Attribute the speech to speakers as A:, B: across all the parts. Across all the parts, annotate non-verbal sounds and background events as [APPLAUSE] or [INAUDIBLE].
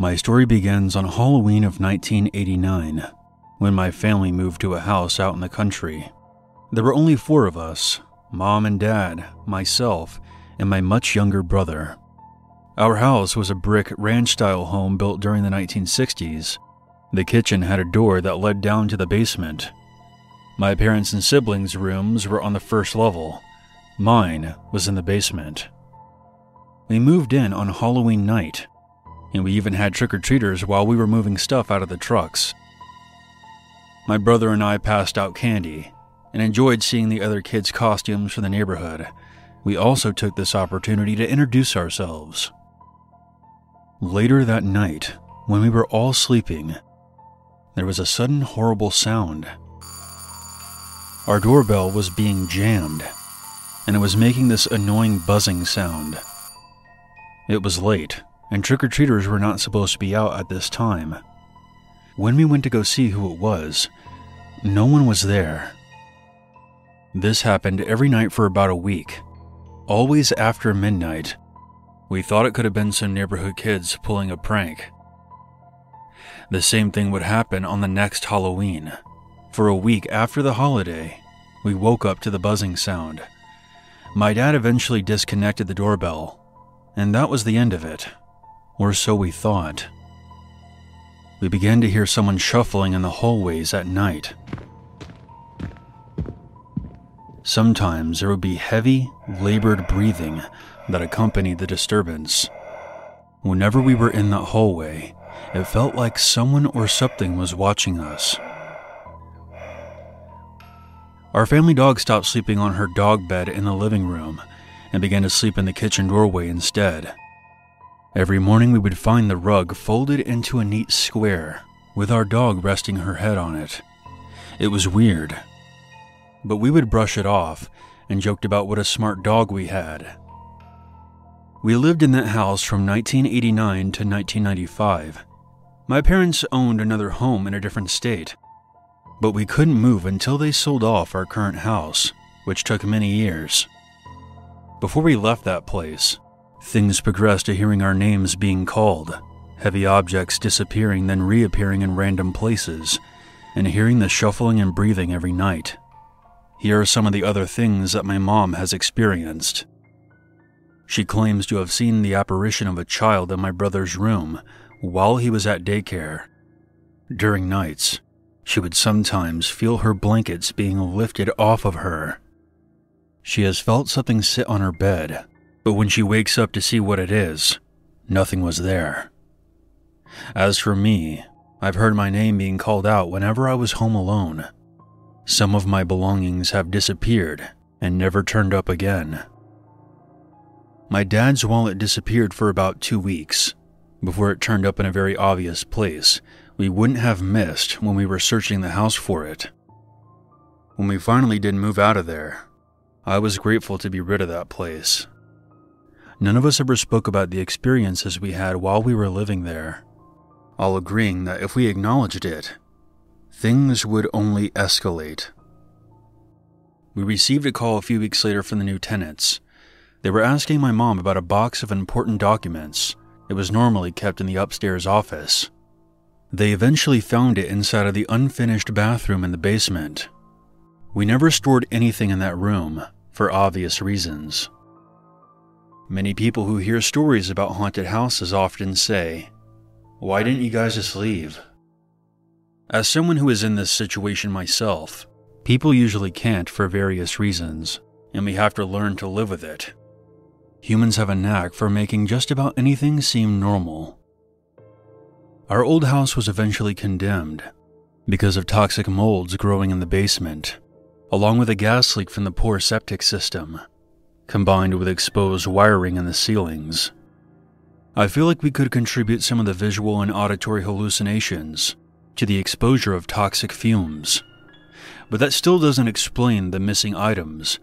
A: My story begins on Halloween of 1989 when my family moved to a house out in the country. There were only four of us mom and dad, myself, and my much younger brother. Our house was a brick ranch style home built during the 1960s. The kitchen had a door that led down to the basement. My parents' and siblings' rooms were on the first level. Mine was in the basement. We moved in on Halloween night, and we even had trick or treaters while we were moving stuff out of the trucks. My brother and I passed out candy and enjoyed seeing the other kids' costumes from the neighborhood. We also took this opportunity to introduce ourselves. Later that night, when we were all sleeping, there was a sudden horrible sound. Our doorbell was being jammed, and it was making this annoying buzzing sound. It was late, and trick or treaters were not supposed to be out at this time. When we went to go see who it was, no one was there. This happened every night for about a week, always after midnight, we thought it could have been some neighborhood kids pulling a prank. The same thing would happen on the next Halloween. For a week after the holiday, we woke up to the buzzing sound. My dad eventually disconnected the doorbell, and that was the end of it. Or so we thought. We began to hear someone shuffling in the hallways at night. Sometimes there would be heavy, labored breathing that accompanied the disturbance. Whenever we were in that hallway, it felt like someone or something was watching us. Our family dog stopped sleeping on her dog bed in the living room and began to sleep in the kitchen doorway instead. Every morning, we would find the rug folded into a neat square, with our dog resting her head on it. It was weird, but we would brush it off and joked about what a smart dog we had we lived in that house from 1989 to 1995. My parents owned another home in a different state, but we couldn't move until they sold off our current house, which took many years. Before we left that place, things progressed to hearing our names being called, heavy objects disappearing then reappearing in random places, and hearing the shuffling and breathing every night. Here are some of the other things that my mom has experienced. She claims to have seen the apparition of a child in my brother's room while he was at daycare. During nights, she would sometimes feel her blankets being lifted off of her. She has felt something sit on her bed, but when she wakes up to see what it is, nothing was there. As for me, I've heard my name being called out whenever I was home alone. Some of my belongings have disappeared and never turned up again. My dad's wallet disappeared for about two weeks before it turned up in a very obvious place we wouldn't have missed when we were searching the house for it. When we finally did move out of there, I was grateful to be rid of that place. None of us ever spoke about the experiences we had while we were living there, all agreeing that if we acknowledged it, things would only escalate. We received a call a few weeks later from the new tenants they were asking my mom about a box of important documents. It was normally kept in the upstairs office. They eventually found it inside of the unfinished bathroom in the basement. We never stored anything in that room, for obvious reasons. Many people who hear stories about haunted houses often say, Why didn't you guys just leave? As someone who is in this situation myself, people usually can't for various reasons, and we have to learn to live with it. Humans have a knack for making just about anything seem normal. Our old house was eventually condemned because of toxic molds growing in the basement, along with a gas leak from the poor septic system, combined with exposed wiring in the ceilings. I feel like we could contribute some of the visual and auditory hallucinations to the exposure of toxic fumes, but that still doesn't explain the missing items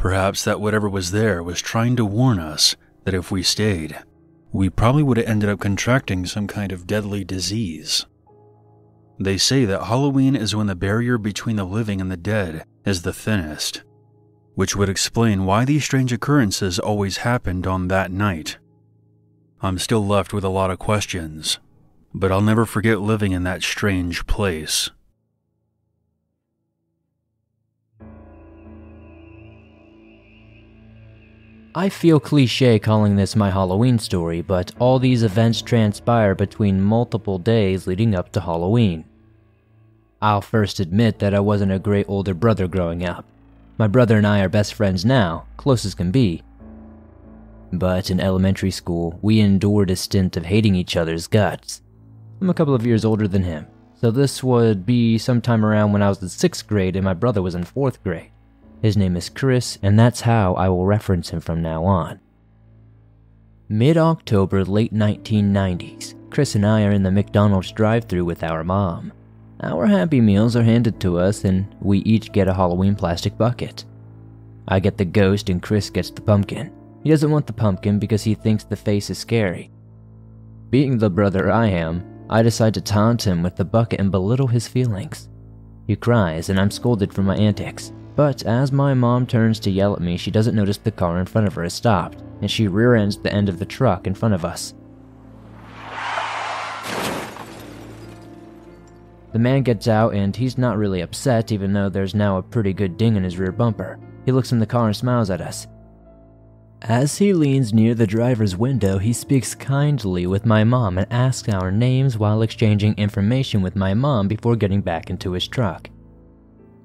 A: Perhaps that whatever was there was trying to warn us that if we stayed, we probably would have ended up contracting some kind of deadly disease. They say that Halloween is when the barrier between the living and the dead is the thinnest, which would explain why these strange occurrences always happened on that night. I'm still left with a lot of questions, but I'll never forget living in that strange place.
B: I feel cliche calling this my Halloween story, but all these events transpire between multiple days leading up to Halloween. I'll first admit that I wasn't a great older brother growing up. My brother and I are best friends now, close as can be. But in elementary school, we endured a stint of hating each other's guts. I'm a couple of years older than him, so this would be sometime around when I was in sixth grade and my brother was in fourth grade. His name is Chris, and that's how I will reference him from now on. Mid October, late 1990s, Chris and I are in the McDonald's drive through with our mom. Our Happy Meals are handed to us, and we each get a Halloween plastic bucket. I get the ghost, and Chris gets the pumpkin. He doesn't want the pumpkin because he thinks the face is scary. Being the brother I am, I decide to taunt him with the bucket and belittle his feelings. He cries, and I'm scolded for my antics. But as my mom turns to yell at me, she doesn't notice the car in front of her has stopped, and she rear ends the end of the truck in front of us. The man gets out and he's not really upset, even though there's now a pretty good ding in his rear bumper. He looks in the car and smiles at us. As he leans near the driver's window, he speaks kindly with my mom and asks our names while exchanging information with my mom before getting back into his truck.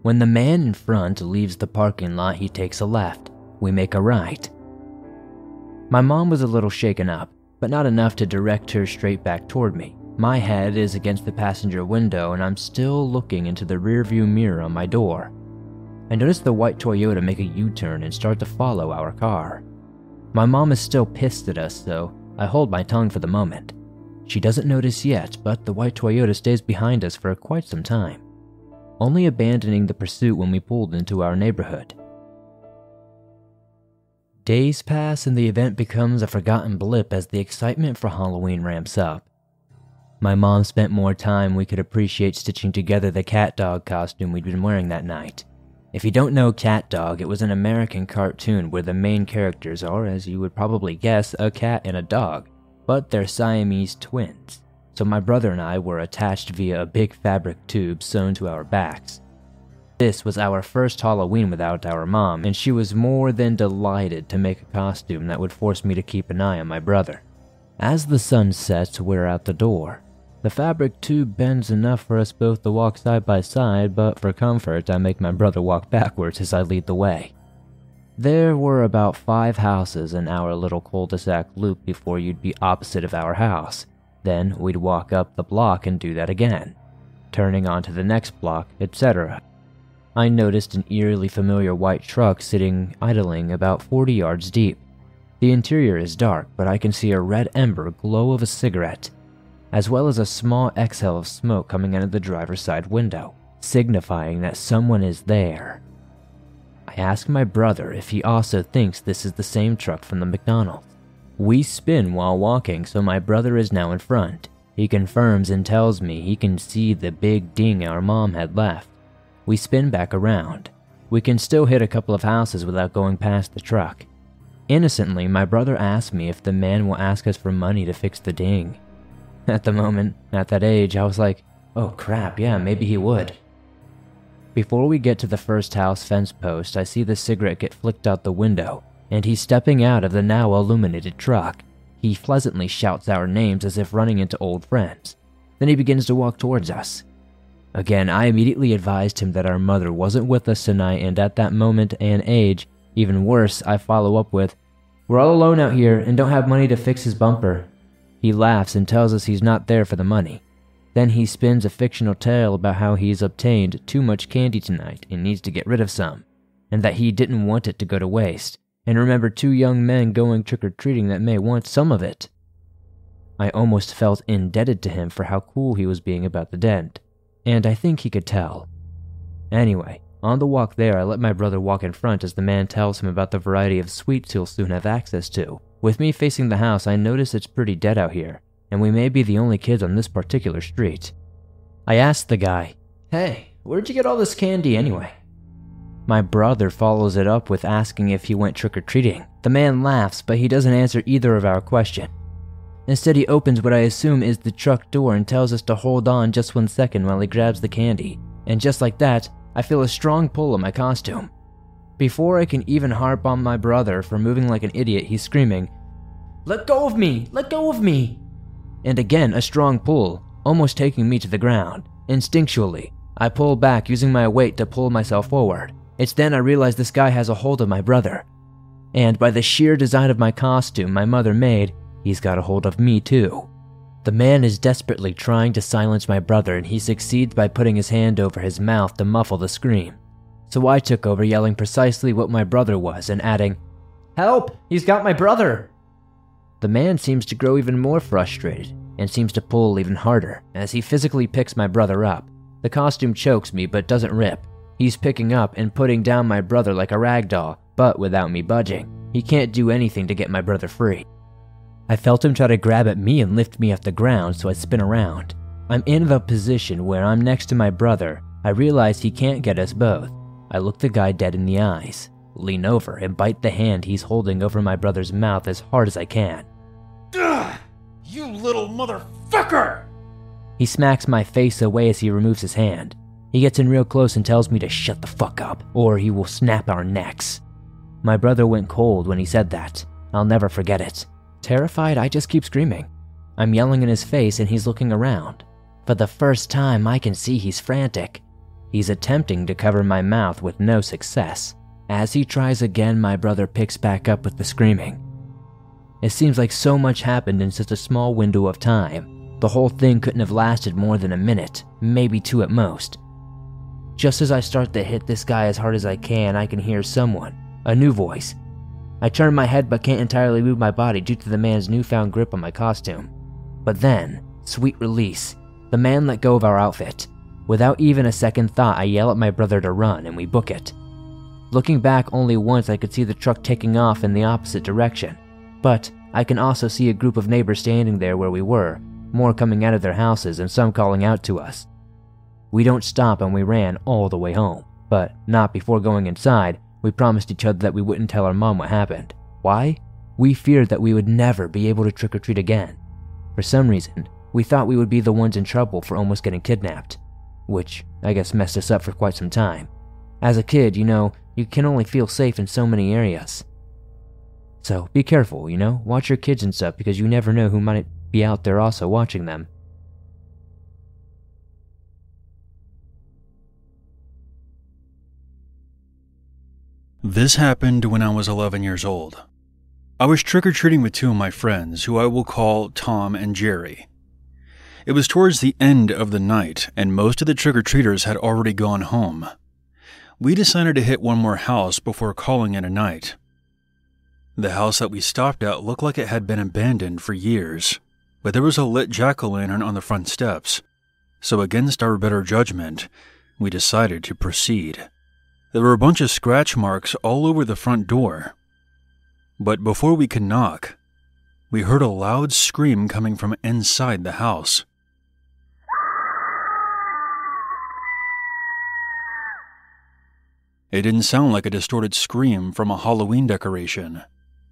B: When the man in front leaves the parking lot, he takes a left. We make a right. My mom was a little shaken up, but not enough to direct her straight back toward me. My head is against the passenger window, and I'm still looking into the rearview mirror on my door. I notice the white Toyota make a U turn and start to follow our car. My mom is still pissed at us, so I hold my tongue for the moment. She doesn't notice yet, but the white Toyota stays behind us for quite some time only abandoning the pursuit when we pulled into our neighborhood. Days pass and the event becomes a forgotten blip as the excitement for Halloween ramps up. My mom spent more time we could appreciate stitching together the cat dog costume we'd been wearing that night. If you don't know CatDog, it was an American cartoon where the main characters are, as you would probably guess, a cat and a dog, but they're Siamese twins so my brother and I were attached via a big fabric tube sewn to our backs. This was our first Halloween without our mom, and she was more than delighted to make a costume that would force me to keep an eye on my brother. As the sun sets, we're out the door. The fabric tube bends enough for us both to walk side by side, but for comfort, I make my brother walk backwards as I lead the way. There were about five houses in our little cul de sac loop before you'd be opposite of our house. Then we'd walk up the block and do that again, turning onto the next block, etc. I noticed an eerily familiar white truck sitting idling about 40 yards deep. The interior is dark, but I can see a red ember glow of a cigarette, as well as a small exhale of smoke coming out of the driver's side window, signifying that someone is there. I ask my brother if he also thinks this is the same truck from the McDonald's. We spin while walking, so my brother is now in front. He confirms and tells me he can see the big ding our mom had left. We spin back around. We can still hit a couple of houses without going past the truck. Innocently, my brother asks me if the man will ask us for money to fix the ding. [LAUGHS] At the moment, at that age, I was like, oh crap, yeah, maybe he would. Before we get to the first house fence post, I see the cigarette get flicked out the window and he's stepping out of the now illuminated truck. He pleasantly shouts our names as if running into old friends. Then he begins to walk towards us. Again, I immediately advised him that our mother wasn't with us tonight, and at that moment and age, even worse, I follow up with, We're all alone out here and don't have money to fix his bumper. He laughs and tells us he's not there for the money. Then he spins a fictional tale about how he's obtained too much candy tonight and needs to get rid of some, and that he didn't want it to go to waste and remember two young men going trick or treating that may want some of it. I almost felt indebted to him for how cool he was being about the dent, and I think he could tell. Anyway, on the walk there, I let my brother walk in front as the man tells him about the variety of sweets he'll soon have access to. With me facing the house, I notice it's pretty dead out here, and we may be the only kids on this particular street. I asked the guy, Hey, where'd you get all this candy anyway? My brother follows it up with asking if he went trick or treating. The man laughs, but he doesn't answer either of our question. Instead, he opens what I assume is the truck door and tells us to hold on just one second while he grabs the candy. And just like that, I feel a strong pull on my costume. Before I can even harp on my brother for moving like an idiot, he's screaming, Let go of me! Let go of me! And again, a strong pull, almost taking me to the ground. Instinctually, I pull back using my weight to pull myself forward. It's then I realize this guy has a hold of my brother. And by the sheer design of my costume my mother made, he's got a hold of me too. The man is desperately trying to silence my brother, and he succeeds by putting his hand over his mouth to muffle the scream. So I took over yelling precisely what my brother was and adding, Help! He's got my brother! The man seems to grow even more frustrated and seems to pull even harder as he physically picks my brother up. The costume chokes me but doesn't rip. He's picking up and putting down my brother like a rag doll, but without me budging. He can't do anything to get my brother free. I felt him try to grab at me and lift me off the ground, so I spin around. I'm in the position where I'm next to my brother. I realize he can't get us both. I look the guy dead in the eyes, lean over, and bite the hand he's holding over my brother's mouth as hard as I can.
C: Ugh, you little motherfucker!
B: He smacks my face away as he removes his hand. He gets in real close and tells me to shut the fuck up, or he will snap our necks. My brother went cold when he said that. I'll never forget it. Terrified, I just keep screaming. I'm yelling in his face and he's looking around. For the first time, I can see he's frantic. He's attempting to cover my mouth with no success. As he tries again, my brother picks back up with the screaming. It seems like so much happened in such a small window of time. The whole thing couldn't have lasted more than a minute, maybe two at most. Just as I start to hit this guy as hard as I can, I can hear someone, a new voice. I turn my head but can't entirely move my body due to the man's newfound grip on my costume. But then, sweet release, the man let go of our outfit. Without even a second thought, I yell at my brother to run and we book it. Looking back only once, I could see the truck taking off in the opposite direction. But I can also see a group of neighbors standing there where we were, more coming out of their houses and some calling out to us. We don't stop and we ran all the way home, but not before going inside. We promised each other that we wouldn't tell our mom what happened. Why? We feared that we would never be able to trick or treat again. For some reason, we thought we would be the ones in trouble for almost getting kidnapped, which I guess messed us up for quite some time. As a kid, you know, you can only feel safe in so many areas. So be careful, you know, watch your kids and stuff because you never know who might be out there also watching them.
A: This happened when I was 11 years old. I was trick or treating with two of my friends, who I will call Tom and Jerry. It was towards the end of the night, and most of the trick or treaters had already gone home. We decided to hit one more house before calling it a night. The house that we stopped at looked like it had been abandoned for years, but there was a lit jack o' lantern on the front steps, so against our better judgment, we decided to proceed. There were a bunch of scratch marks all over the front door. But before we could knock, we heard a loud scream coming from inside the house. It didn't sound like a distorted scream from a Halloween decoration.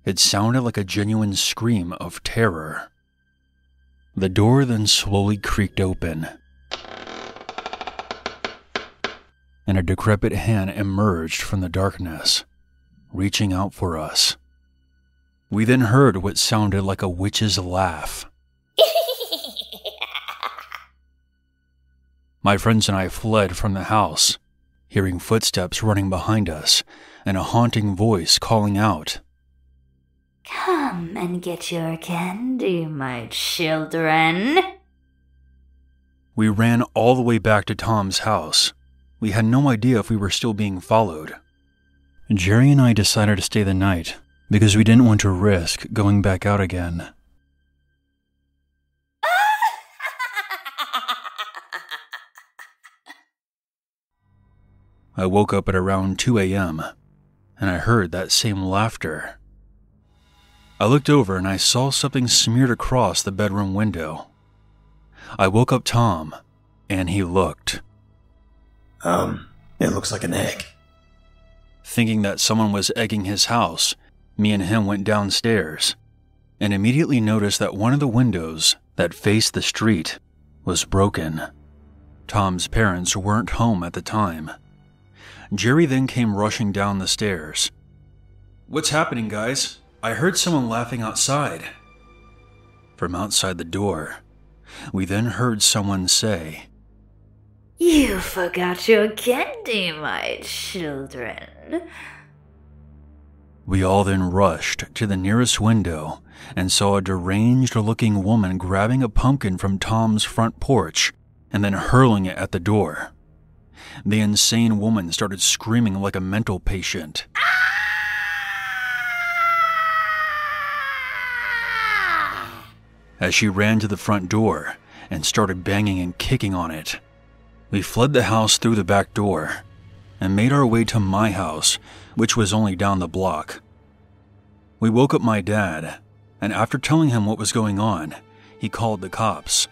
A: It sounded like a genuine scream of terror. The door then slowly creaked open, and a decrepit hand emerged from the darkness, reaching out for us. We then heard what sounded like a witch's laugh. [LAUGHS] My friends and I fled from the house, hearing footsteps running behind us and a haunting voice calling out.
D: Come and get your candy, my children.
A: We ran all the way back to Tom's house. We had no idea if we were still being followed. Jerry and I decided to stay the night because we didn't want to risk going back out again. [LAUGHS] I woke up at around 2 a.m. and I heard that same laughter. I looked over and I saw something smeared across the bedroom window. I woke up Tom and he looked.
E: Um, it looks like an egg.
A: Thinking that someone was egging his house, me and him went downstairs. and immediately noticed that one of the windows that faced the street was broken. Tom's parents weren't home at the time. Jerry then came rushing down the stairs. What's happening, guys? I heard someone laughing outside. From outside the door, we then heard someone say,
D: You forgot your candy, my children.
A: We all then rushed to the nearest window and saw a deranged looking woman grabbing a pumpkin from Tom's front porch and then hurling it at the door. The insane woman started screaming like a mental patient. Ah! As she ran to the front door and started banging and kicking on it, we fled the house through the back door and made our way to my house, which was only down the block. We woke up my dad, and after telling him what was going on, he called the cops.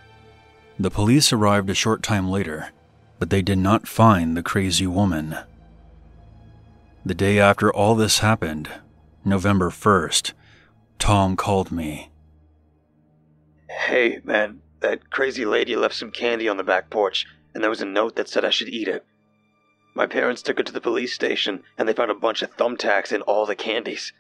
A: The police arrived a short time later, but they did not find the crazy woman. The day after all this happened, November 1st, Tom called me.
E: Hey, man, that crazy lady left some candy on the back porch, and there was a note that said I should eat it. My parents took it to the police station, and they found a bunch of thumbtacks in all the candies.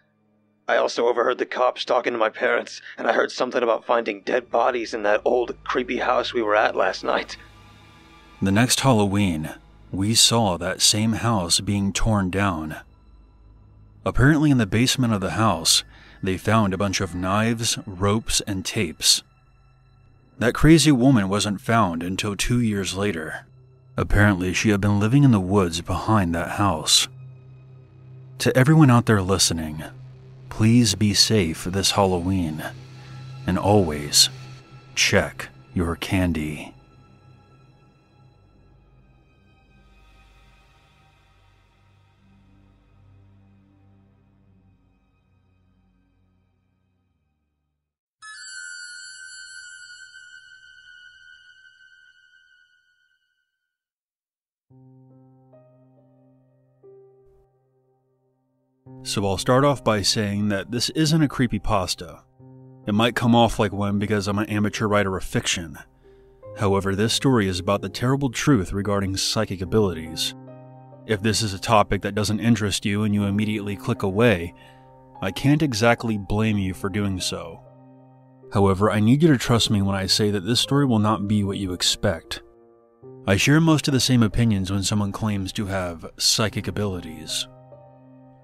E: I also overheard the cops talking to my parents, and I heard something about finding dead bodies in that old, creepy house we were at last night.
A: The next Halloween, we saw that same house being torn down. Apparently, in the basement of the house, they found a bunch of knives, ropes, and tapes. That crazy woman wasn't found until two years later. Apparently, she had been living in the woods behind that house. To everyone out there listening, please be safe this Halloween. And always check your candy. So I'll start off by saying that this isn't a creepy pasta. It might come off like one because I'm an amateur writer of fiction. However, this story is about the terrible truth regarding psychic abilities. If this is a topic that doesn't interest you and you immediately click away, I can't exactly blame you for doing so. However, I need you to trust me when I say that this story will not be what you expect. I share most of the same opinions when someone claims to have psychic abilities.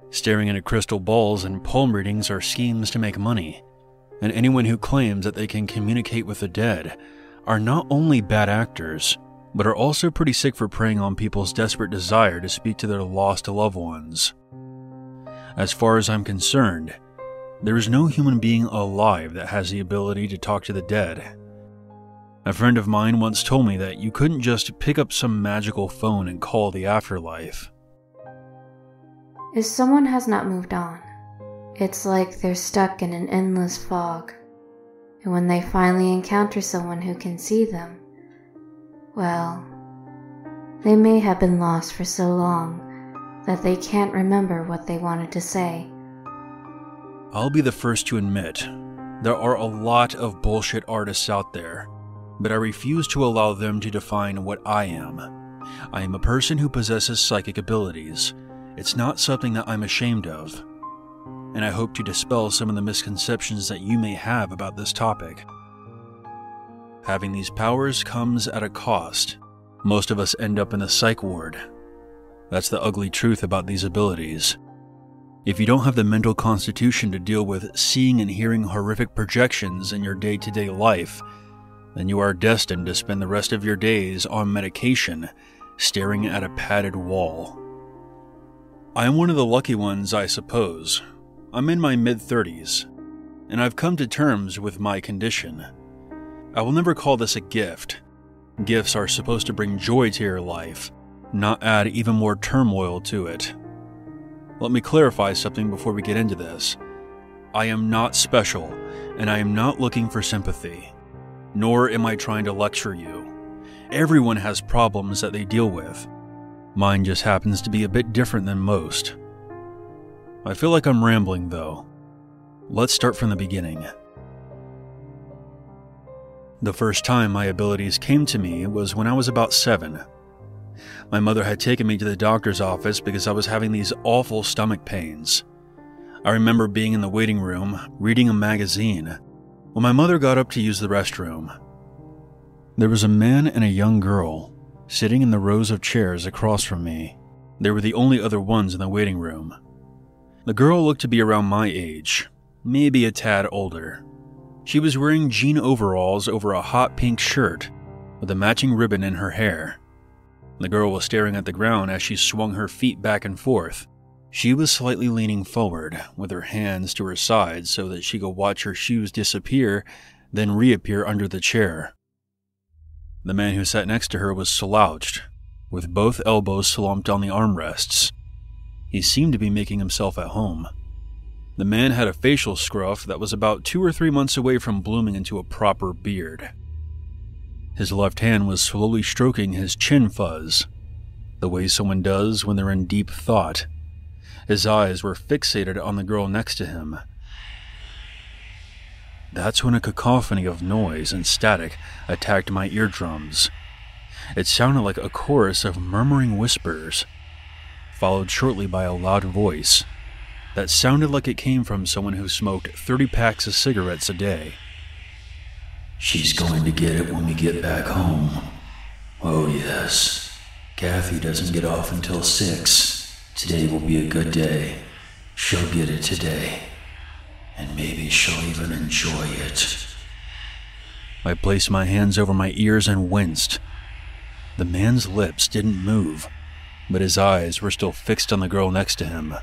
A: Staring into crystal balls and palm readings are schemes to make money, and anyone who claims that they can communicate with the dead are not only bad actors, but are also pretty sick for preying on people's desperate desire to speak to their lost loved ones. As far as I'm concerned, there is no human being alive that has the ability to talk to the dead. A friend of mine once told me that you couldn't just pick up some magical phone and call the afterlife.
F: If someone has not moved on, it's like they're stuck in an endless fog. And when they finally encounter someone who can see them, well, they may have been lost for so long that they can't remember what they wanted to say.
A: I'll be the first to admit, there are a lot of bullshit artists out there, but I refuse to allow them to define what I am. I am a person who possesses psychic abilities. It's not something that I'm ashamed of. And I hope to dispel some of the misconceptions that you may have about this topic. Having these powers comes at a cost. Most of us end up in the psych ward. That's the ugly truth about these abilities. If you don't have the mental constitution to deal with seeing and hearing horrific projections in your day to day life, then you are destined to spend the rest of your days on medication, staring at a padded wall. I am one of the lucky ones, I suppose. I'm in my mid 30s, and I've come to terms with my condition. I will never call this a gift. Gifts are supposed to bring joy to your life, not add even more turmoil to it. Let me clarify something before we get into this. I am not special, and I am not looking for sympathy, nor am I trying to lecture you. Everyone has problems that they deal with. Mine just happens to be a bit different than most. I feel like I'm rambling though. Let's start from the beginning. The first time my abilities came to me was when I was about seven. My mother had taken me to the doctor's office because I was having these awful stomach pains. I remember being in the waiting room, reading a magazine, when my mother got up to use the restroom. There was a man and a young girl sitting in the rows of chairs across from me. They were the only other ones in the waiting room. The girl looked to be around my age, maybe a tad older. She was wearing jean overalls over a hot pink shirt with a matching ribbon in her hair. The girl was staring at the ground as she swung her feet back and forth. She was slightly leaning forward, with her hands to her sides so that she could watch her shoes disappear, then reappear under the chair. The man who sat next to her was slouched, with both elbows slumped on the armrests. He seemed to be making himself at home. The man had a facial scruff that was about two or three months away from blooming into a proper beard. His left hand was slowly stroking his chin fuzz, the way someone does when they're in deep thought. His eyes were fixated on the girl next to him. That's when a cacophony of noise and static attacked my eardrums. It sounded like a chorus of murmuring whispers, followed shortly by a loud voice that sounded like it came from someone who smoked 30 packs of cigarettes a day.
G: She's going to get it when we get back home. Oh, yes. Kathy doesn't get off until 6. Today will be a good day. She'll get it today. And maybe she'll even enjoy it.
A: I placed my hands over my ears and winced. The man's lips didn't move, but his eyes were still fixed on the girl next to him.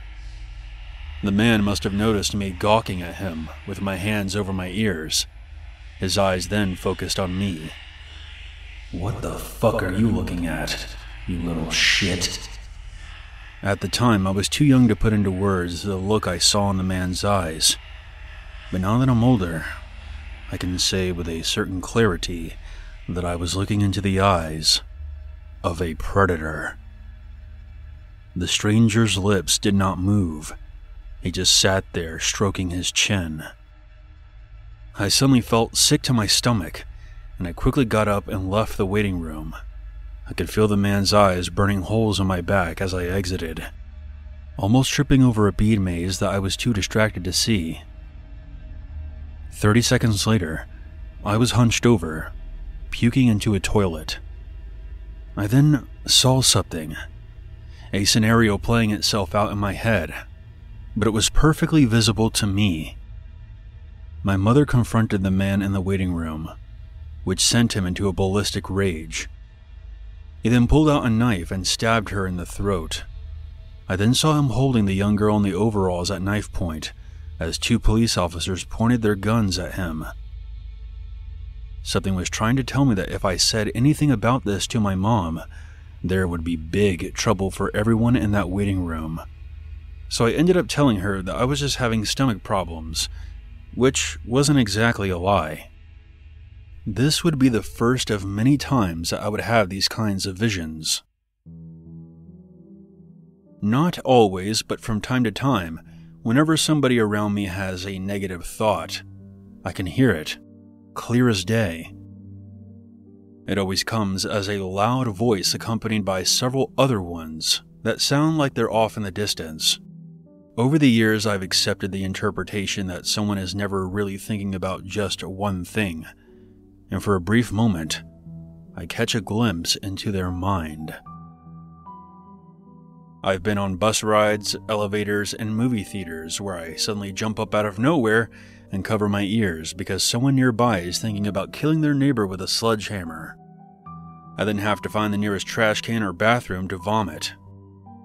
A: The man must have noticed me gawking at him with my hands over my ears. His eyes then focused on me.
G: What the fuck are you looking at, you little shit?
A: At the time, I was too young to put into words the look I saw in the man's eyes. But now that I'm older, I can say with a certain clarity that I was looking into the eyes of a predator. The stranger's lips did not move he just sat there, stroking his chin. I suddenly felt sick to my stomach, and I quickly got up and left the waiting room. I could feel the man's eyes burning holes in my back as I exited, almost tripping over a bead maze that I was too distracted to see. Thirty seconds later, I was hunched over, puking into a toilet. I then saw something, a scenario playing itself out in my head but it was perfectly visible to me. My mother confronted the man in the waiting room, which sent him into a ballistic rage. He then pulled out a knife and stabbed her in the throat. I then saw him holding the young girl in the overalls at knife point as two police officers pointed their guns at him. Something was trying to tell me that if I said anything about this to my mom, there would be big trouble for everyone in that waiting room so I ended up telling her that I was just having stomach problems, which wasn't exactly a lie. This would be the first of many times that I would have these kinds of visions. Not always, but from time to time, whenever somebody around me has a negative thought, I can hear it, clear as day. It always comes as a loud voice accompanied by several other ones that sound like they're off in the distance. Over the years, I've accepted the interpretation that someone is never really thinking about just one thing, and for a brief moment, I catch a glimpse into their mind. I've been on bus rides, elevators, and movie theaters where I suddenly jump up out of nowhere and cover my ears because someone nearby is thinking about killing their neighbor with a sledgehammer. I then have to find the nearest trash can or bathroom to vomit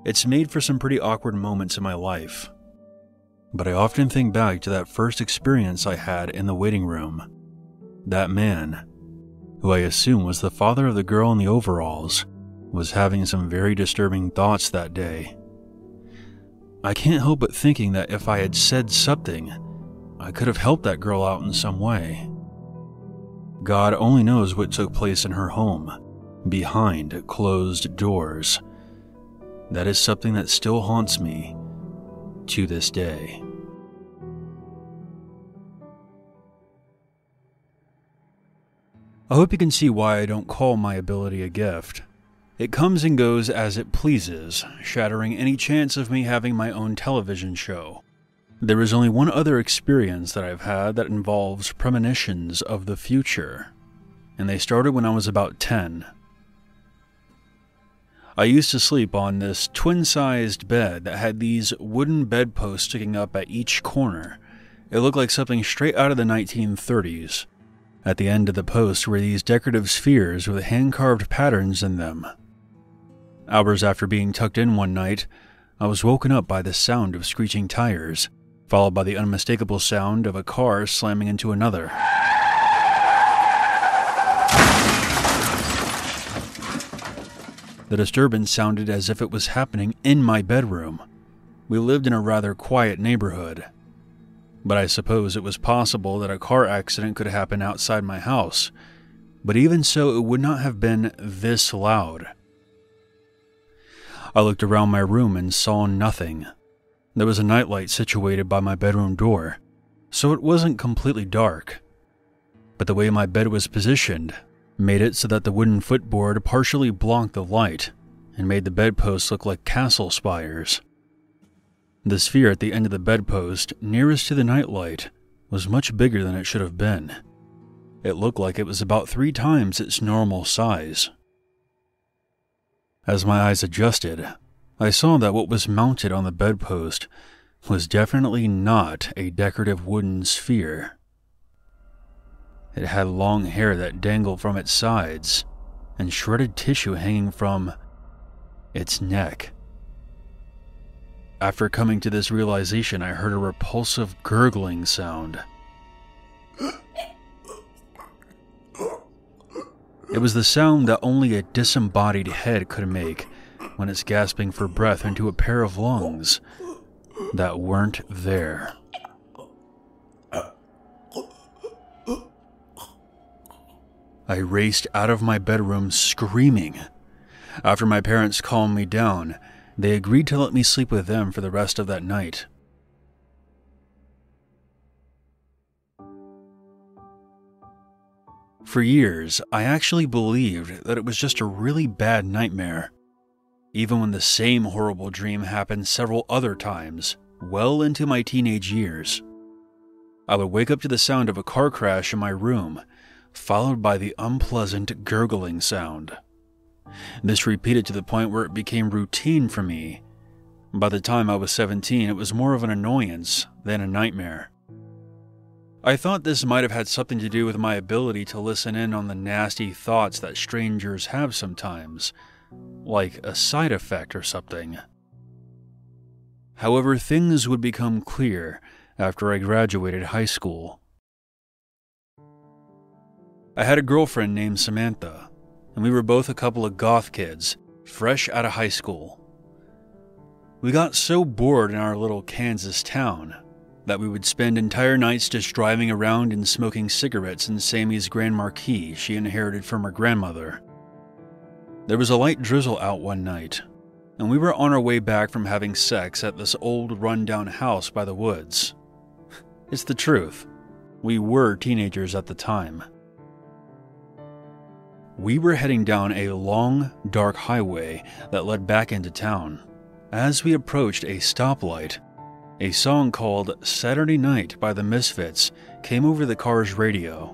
A: it's made for some pretty awkward moments in my life. But I often think back to that first experience I had in the waiting room. That man, who I assume was the father of the girl in the overalls, was having some very disturbing thoughts that day. I can't help but thinking that if I had said something, I could have helped that girl out in some way. God only knows what took place in her home, behind closed doors. That is something that still haunts me to this day. I hope you can see why I don't call my ability a gift. It comes and goes as it pleases, shattering any chance of me having my own television show. There is only one other experience that I've had that involves premonitions of the future, and they started when I was about 10. I used to sleep on this twin sized bed that had these wooden bedposts sticking up at each corner. It looked like something straight out of the 1930s. At the end of the post were these decorative spheres with hand carved patterns in them. Hours after being tucked in one night, I was woken up by the sound of screeching tires, followed by the unmistakable sound of a car slamming into another. The disturbance sounded as if it was happening in my bedroom. We lived in a rather quiet neighborhood, but I suppose it was possible that a car accident could happen outside my house. But even so, it would not have been this loud. I looked around my room and saw nothing. There was a nightlight situated by my bedroom door, so it wasn't completely dark. But the way my bed was positioned made it so that the wooden footboard partially blocked the light and made the bedposts look like castle spires. The sphere at the end of the bedpost, nearest to the nightlight, was much bigger than it should have been. It looked like it was about three times its normal size. As my eyes adjusted, I saw that what was mounted on the bedpost was definitely not a decorative wooden sphere. It had long hair that dangled from its sides and shredded tissue hanging from its neck. After coming to this realization, I heard a repulsive gurgling sound. It was the sound that only a disembodied head could make when it's gasping for breath into a pair of lungs that weren't there. I raced out of my bedroom screaming. After my parents calmed me down, they agreed to let me sleep with them for the rest of that night. For years, I actually believed that it was just a really bad nightmare, even when the same horrible dream happened several other times, well into my teenage years. I would wake up to the sound of a car crash in my room, followed by the unpleasant gurgling sound. This repeated to the point where it became routine for me. By the time I was 17, it was more of an annoyance than a nightmare. I thought this might have had something to do with my ability to listen in on the nasty thoughts that strangers have sometimes, like a side effect or something. However, things would become clear after I graduated high school. I had a girlfriend named Samantha, and we were both a couple of goth kids, fresh out of high school. We got so bored in our little Kansas town that we would spend entire nights just driving around and smoking cigarettes in Sammy's Grand Marquis she inherited from her grandmother. There was a light drizzle out one night, and we were on our way back from having sex at this old run-down house by the woods. [LAUGHS] It's the truth. We were teenagers at the time. We were heading down a long, dark highway that led back into town. As we approached a stoplight, a song called Saturday Night by the Misfits came over the car's radio,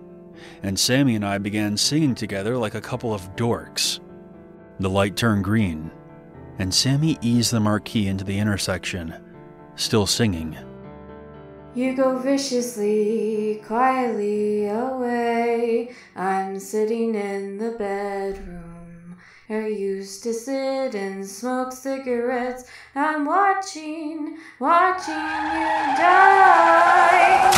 A: and Sammy and I began singing together like a couple of dorks. The light turned green, and Sammy eased the Marquis into the intersection, still singing.
F: You go viciously, quietly away. I'm sitting in the bedroom. I used to sit and smoke cigarettes. I'm watching, watching you die.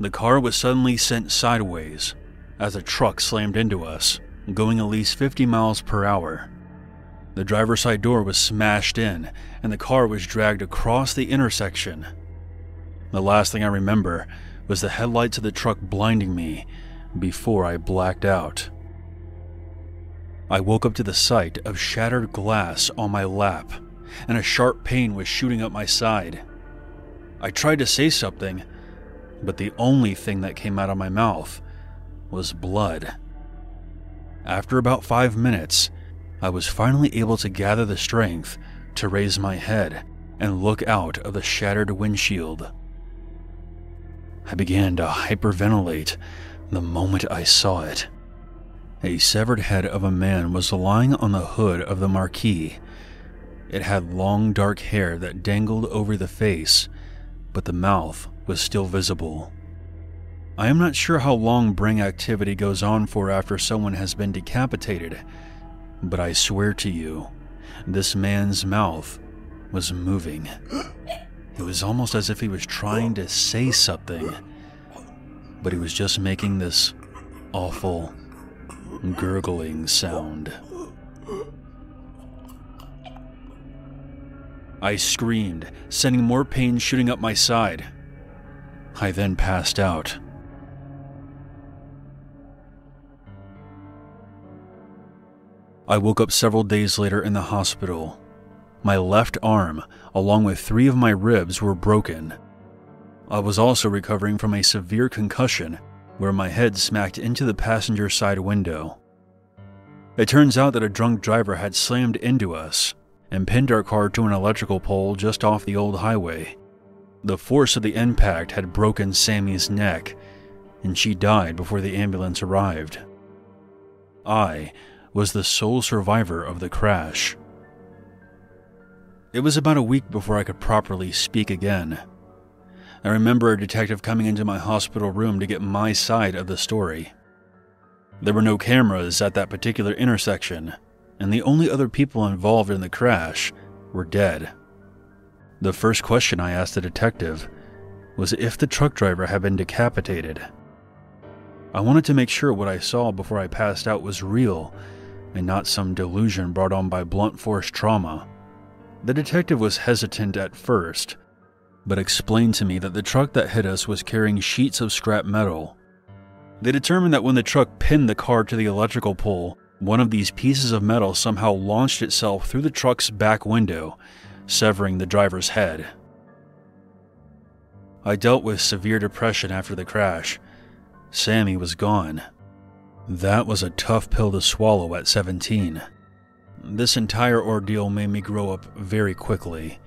A: The car was suddenly sent sideways as a truck slammed into us, going at least 50 miles per hour. The driver's side door was smashed in, and the car was dragged across the intersection. The last thing I remember was the headlights of the truck blinding me before I blacked out. I woke up to the sight of shattered glass on my lap, and a sharp pain was shooting up my side. I tried to say something, but the only thing that came out of my mouth was blood. After about five minutes, I was finally able to gather the strength to raise my head and look out of the shattered windshield. I began to hyperventilate the moment I saw it. A severed head of a man was lying on the hood of the Marquis. It had long dark hair that dangled over the face, but the mouth was still visible. I am not sure how long brain activity goes on for after someone has been decapitated, but I swear to you, this man's mouth was moving. [GASPS] [GASPS] It was almost as if he was trying to say something, but he was just making this awful gurgling sound. I screamed, sending more pain shooting up my side. I then passed out. I woke up several days later in the hospital. My left arm, along with three of my ribs, were broken. I was also recovering from a severe concussion where my head smacked into the passenger side window. It turns out that a drunk driver had slammed into us and pinned our car to an electrical pole just off the old highway. The force of the impact had broken Sammy's neck, and she died before the ambulance arrived. I was the sole survivor of the crash. It was about a week before I could properly speak again. I remember a detective coming into my hospital room to get my side of the story. There were no cameras at that particular intersection, and the only other people involved in the crash were dead. The first question I asked the detective was if the truck driver had been decapitated. I wanted to make sure what I saw before I passed out was real and not some delusion brought on by blunt force trauma. The detective was hesitant at first, but explained to me that the truck that hit us was carrying sheets of scrap metal. They determined that when the truck pinned the car to the electrical pole, one of these pieces of metal somehow launched itself through the truck's back window, severing the driver's head. I dealt with severe depression after the crash. Sammy was gone. That was a tough pill to swallow at 17. This entire ordeal made me grow up very quickly.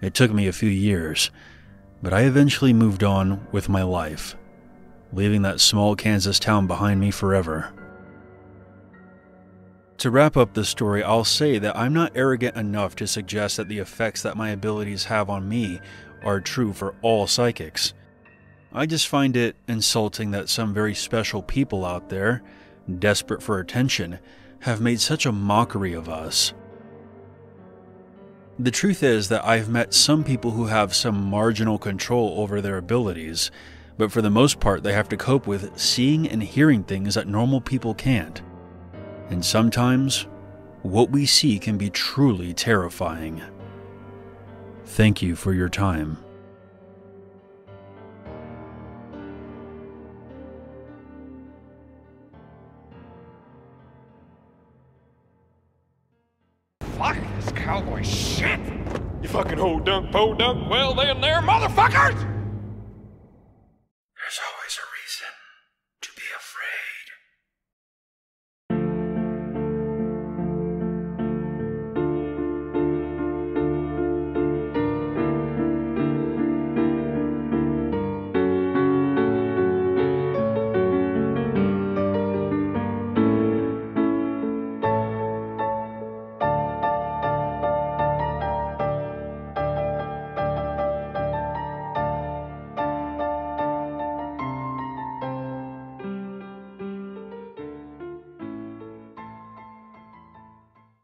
A: It took me a few years, but I eventually moved on with my life, leaving that small Kansas town behind me forever. To wrap up the story, I'll say that I'm not arrogant enough to suggest that the effects that my abilities have on me are true for all psychics. I just find it insulting that some very special people out there, desperate for attention, have made such a mockery of us. The truth is that I've met some people who have some marginal control over their abilities, but for the most part, they have to cope with seeing and hearing things that normal people can't. And sometimes, what we see can be truly terrifying. Thank you for your time.
C: Cowboy shit! You fucking ho dunk, po dunk, well then there, motherfuckers!